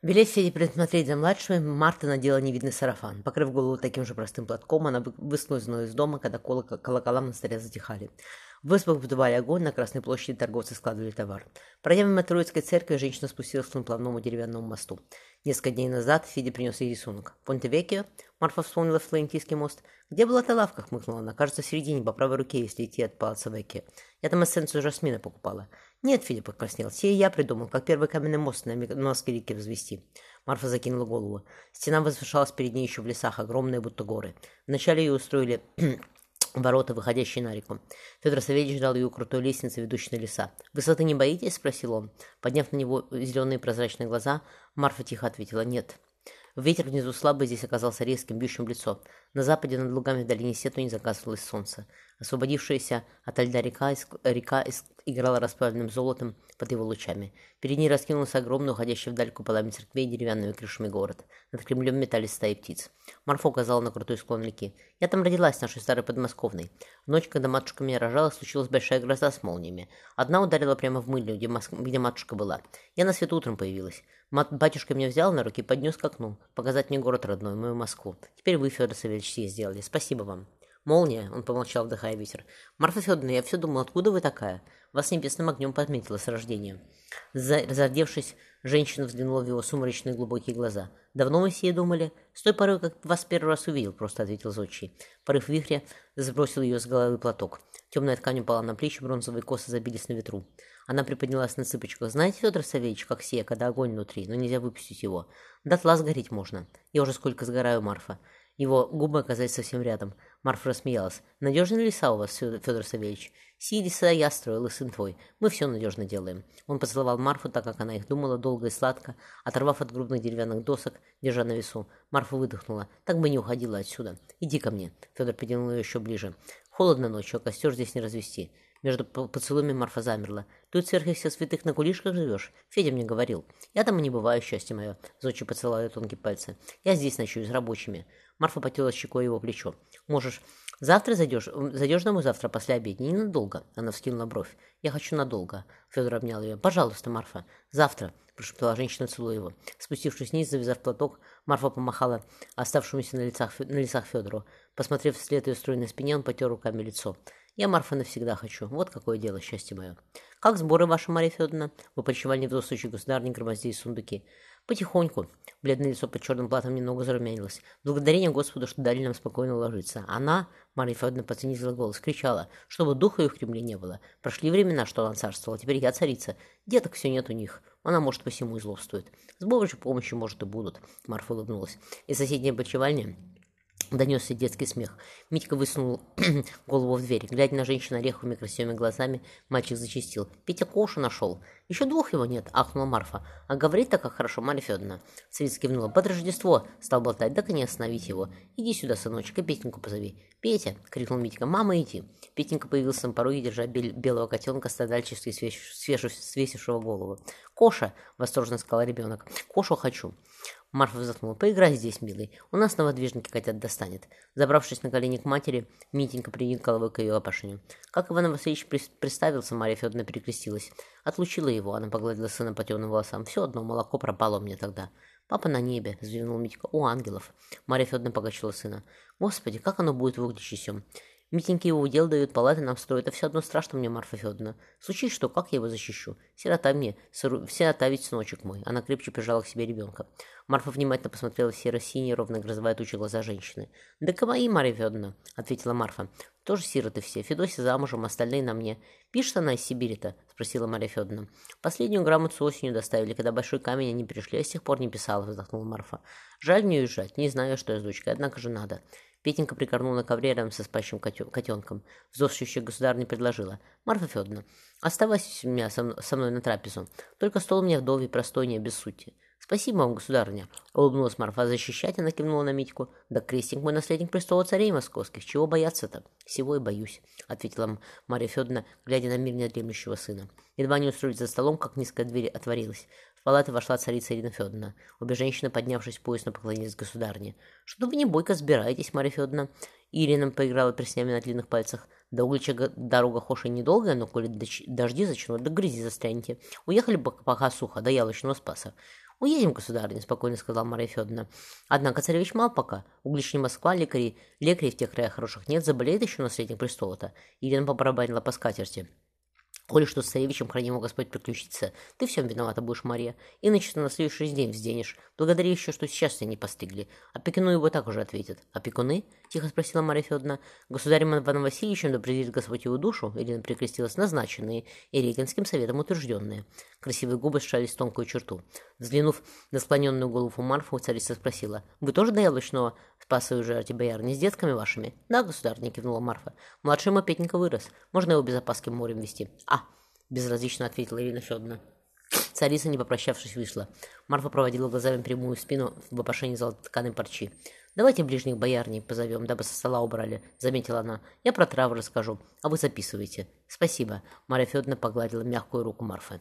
Велев Феде присмотреть за младшими, Марта надела невидный сарафан. Покрыв голову таким же простым платком, она выскользнула из дома, когда колокола на столе затихали. В избах вдували огонь, на Красной площади торговцы складывали товар. Пройдя мимо Троицкой церкви, женщина спустилась к плавному деревянному мосту. Несколько дней назад Фиде принес ей рисунок. «Понте-Векио?» Марфа вспомнила Флорентийский мост. «Где была та лавка?» — хмыкнула она. «Кажется, в середине, по правой руке, если идти от палаца Векио. Я там эссенцию жасмина покупала». «Нет», — Фиде покраснел. «Сей я придумал, как первый каменный мост на Носке реки возвести». Марфа закинула голову. Стена возвышалась перед ней еще в лесах, огромные, будто горы. Вначале ее устроили ворота, выходящие на реку. Федор Савельевич ждал ее крутой лестницы, ведущей на леса. «Высоты не боитесь?» — спросил он. Подняв на него зеленые прозрачные глаза, Марфа тихо ответила «нет». Ветер внизу слабый здесь оказался резким, бьющим в лицо. На западе над лугами в долине Сету не заказывалось солнце. Освободившаяся от льда река, река играла расплавленным золотом под его лучами. Перед ней раскинулся огромный, уходящий вдаль куполами церквей и деревянными крышами город. Над Кремлем метались стаи птиц. Марфа указала на крутой склон реки. «Я там родилась, нашей старой подмосковной. В ночь, когда матушка меня рожала, случилась большая гроза с молниями. Одна ударила прямо в мыльню, где, мос... где матушка была. Я на свет утром появилась. Мат... Батюшка меня взял на руки и поднес к окну, показать мне город родной, мою Москву. Теперь вы, Федор Савельевич, сделали. Спасибо вам». «Молния!» — он помолчал, вдыхая ветер. «Марфа Федоровна, я все думал, откуда вы такая? Вас небесным огнем подметила с рождения». Разодевшись, женщина взглянула в его сумрачные глубокие глаза. «Давно мы сие думали?» «С той поры, как вас первый раз увидел», — просто ответил Зодчий. Порыв вихря сбросил ее с головы платок. Темная ткань упала на плечи, бронзовые косы забились на ветру. Она приподнялась на цыпочках. «Знаете, Федор Савельевич, как сие, когда огонь внутри, но нельзя выпустить его? Дотла сгореть можно. Я уже сколько сгораю, Марфа». Его губы оказались совсем рядом. Марфа рассмеялась. «Надежные леса у вас, Федор Савельевич?» «Сии леса я строил, и сын твой. Мы все надежно делаем». Он поцеловал Марфу, так как она их думала, долго и сладко, оторвав от грубных деревянных досок, держа на весу. Марфа выдохнула. «Так бы не уходила отсюда. Иди ко мне». Федор притянул ее еще ближе. «Холодно ночью, а костер здесь не развести». Между поцелуями Марфа замерла. «Тут сверху всех святых на кулишках живешь?» Федя мне говорил. «Я там и не бываю, счастье мое». Зодчий поцеловал тонкие пальцы. «Я здесь ночую с рабочими». Марфа потела щекой его плечо. «Можешь завтра зайдешь? Зайдешь домой завтра после обеда? Ненадолго». Она вскинула бровь. «Я хочу надолго». Федор обнял ее. «Пожалуйста, Марфа. Завтра» прошептала женщина, целуя его. Спустившись вниз, завязав платок, Марфа помахала оставшемуся на, лицах, на лицах Федору. Посмотрев вслед ее стройной спине, он потер руками лицо. «Я Марфа навсегда хочу. Вот какое дело, счастье мое». «Как сборы ваши, Мария Федоровна?» Вы почивали невзросший государник, громоздей сундуки. Потихоньку. Бледное лицо под черным платом немного зарумянилось. Благодарение Господу, что дали нам спокойно ложиться. Она, Марья Федоровна подценила голос, кричала, чтобы духа ее в Кремле не было. Прошли времена, что она царствовала, теперь я царица. Деток все нет у них. Она, может, посему и злобствует. С Божьей помощью, может, и будут. Марфа улыбнулась. И соседняя почевальня Донесся детский смех. Митька высунул голову в дверь. Глядя на женщину ореховыми красивыми глазами, мальчик зачистил. «Петя Кошу нашел. Еще двух его нет», — ахнула Марфа. «А говорит так как хорошо, Марья Федоровна». Царица кивнула. «Под Рождество!» — стал болтать. «Так и не остановить его. Иди сюда, сыночек, и Петеньку позови». «Петя!» — крикнул Митька. «Мама, иди!» Петенька появился на пороге, держа белого котенка, страдальчески свесившего голову. «Коша!» — восторженно сказал ребенок. «Кошу хочу!» Марфа вздохнула. «Поиграй здесь, милый. У нас на выдвижнике котят достанет». Забравшись на колени к матери, Митенька приник головой к ее опашению. Как Иван Васильевич представился, Марья Федоровна перекрестилась. Отлучила его, она погладила сына по темным волосам. «Все одно, молоко пропало мне тогда». «Папа на небе», — взвинул Митька. «У ангелов». Марья Федоровна покачала сына. «Господи, как оно будет выглядеть еще?» Митеньки его удел дают, палаты нам строят, а все одно страшно мне, Марфа Федоровна. Случись что, как я его защищу? Сирота мне, сыру... сирота ведь сыночек мой. Она крепче прижала к себе ребенка. Марфа внимательно посмотрела в серо-синие, ровно грозовая туча глаза женщины. «Да к мои, Марья Федоровна», — ответила Марфа. «Тоже сироты все. Федосия замужем, остальные на мне. Пишет она из Сибири-то?» — спросила Марья Федоровна. «Последнюю грамоту осенью доставили, когда большой камень они пришли, а с тех пор не писала», — вздохнула Марфа. «Жаль мне уезжать. Не знаю, что я с дочкой, однако же надо». Петенька прикорнул на ковре рядом со спящим котенком. Вздохшущая государь предложила. «Марфа Федоровна, оставайся у меня со мной на трапезу. Только стол у меня вдовий, простой, не без сути». «Спасибо вам, государыня!» — улыбнулась Марфа. «Защищать?» — она кивнула на Митьку. «Да крестник мой наследник престола царей московских. Чего бояться-то?» «Всего и боюсь», — ответила Марья Федоровна, глядя на мирно дремлющего сына. Едва не устроились за столом, как низкая дверь отворилась. В палату вошла царица Ирина Федоровна. Обе женщины, поднявшись поясно, поклонились государне. «Что вы не бойко сбираетесь, Марья Федоровна?» Ирина поиграла преснями на длинных пальцах. До улича дорога хоша недолгая, но коли дожди зачнут, да грязи застрянете. Уехали бы пока сухо, до ялочного спаса. «Уедем, государыня», — спокойно сказала Мария Федоровна. «Однако царевич мал пока. Углични Москва, лекари, лекарей в тех краях хороших нет, заболеет еще наследник престола-то». Елена побарабанила по скатерти. Коли что с царевичем, храни его Господь, приключиться, ты всем виновата будешь, Мария. Иначе ты на следующий день взденешь. Благодари еще, что сейчас тебя не постигли. Опекуну его так уже ответят. Опекуны? Тихо спросила Мария Федоровна. Государем Иваном Васильевичем да предвидит Господь его душу, Ирина прикрестилась, назначенные и Регенским советом утвержденные. Красивые губы сжались в тонкую черту. Взглянув на склоненную голову Марфу, царица спросила. «Вы тоже до яблочного спасаю жерти, бояр, не с детками вашими?» «Да, государь, кивнула Марфа. «Младший мопетника вырос. Можно его без опаски морем вести». «А, — безразлично ответила Ирина Федоровна. Царица, не попрощавшись, вышла. Марфа проводила глазами прямую спину в опошении золототканой парчи. «Давайте ближних боярней позовем, дабы со стола убрали», — заметила она. «Я про травы расскажу, а вы записывайте». «Спасибо», — Марья Федоровна погладила мягкую руку Марфы.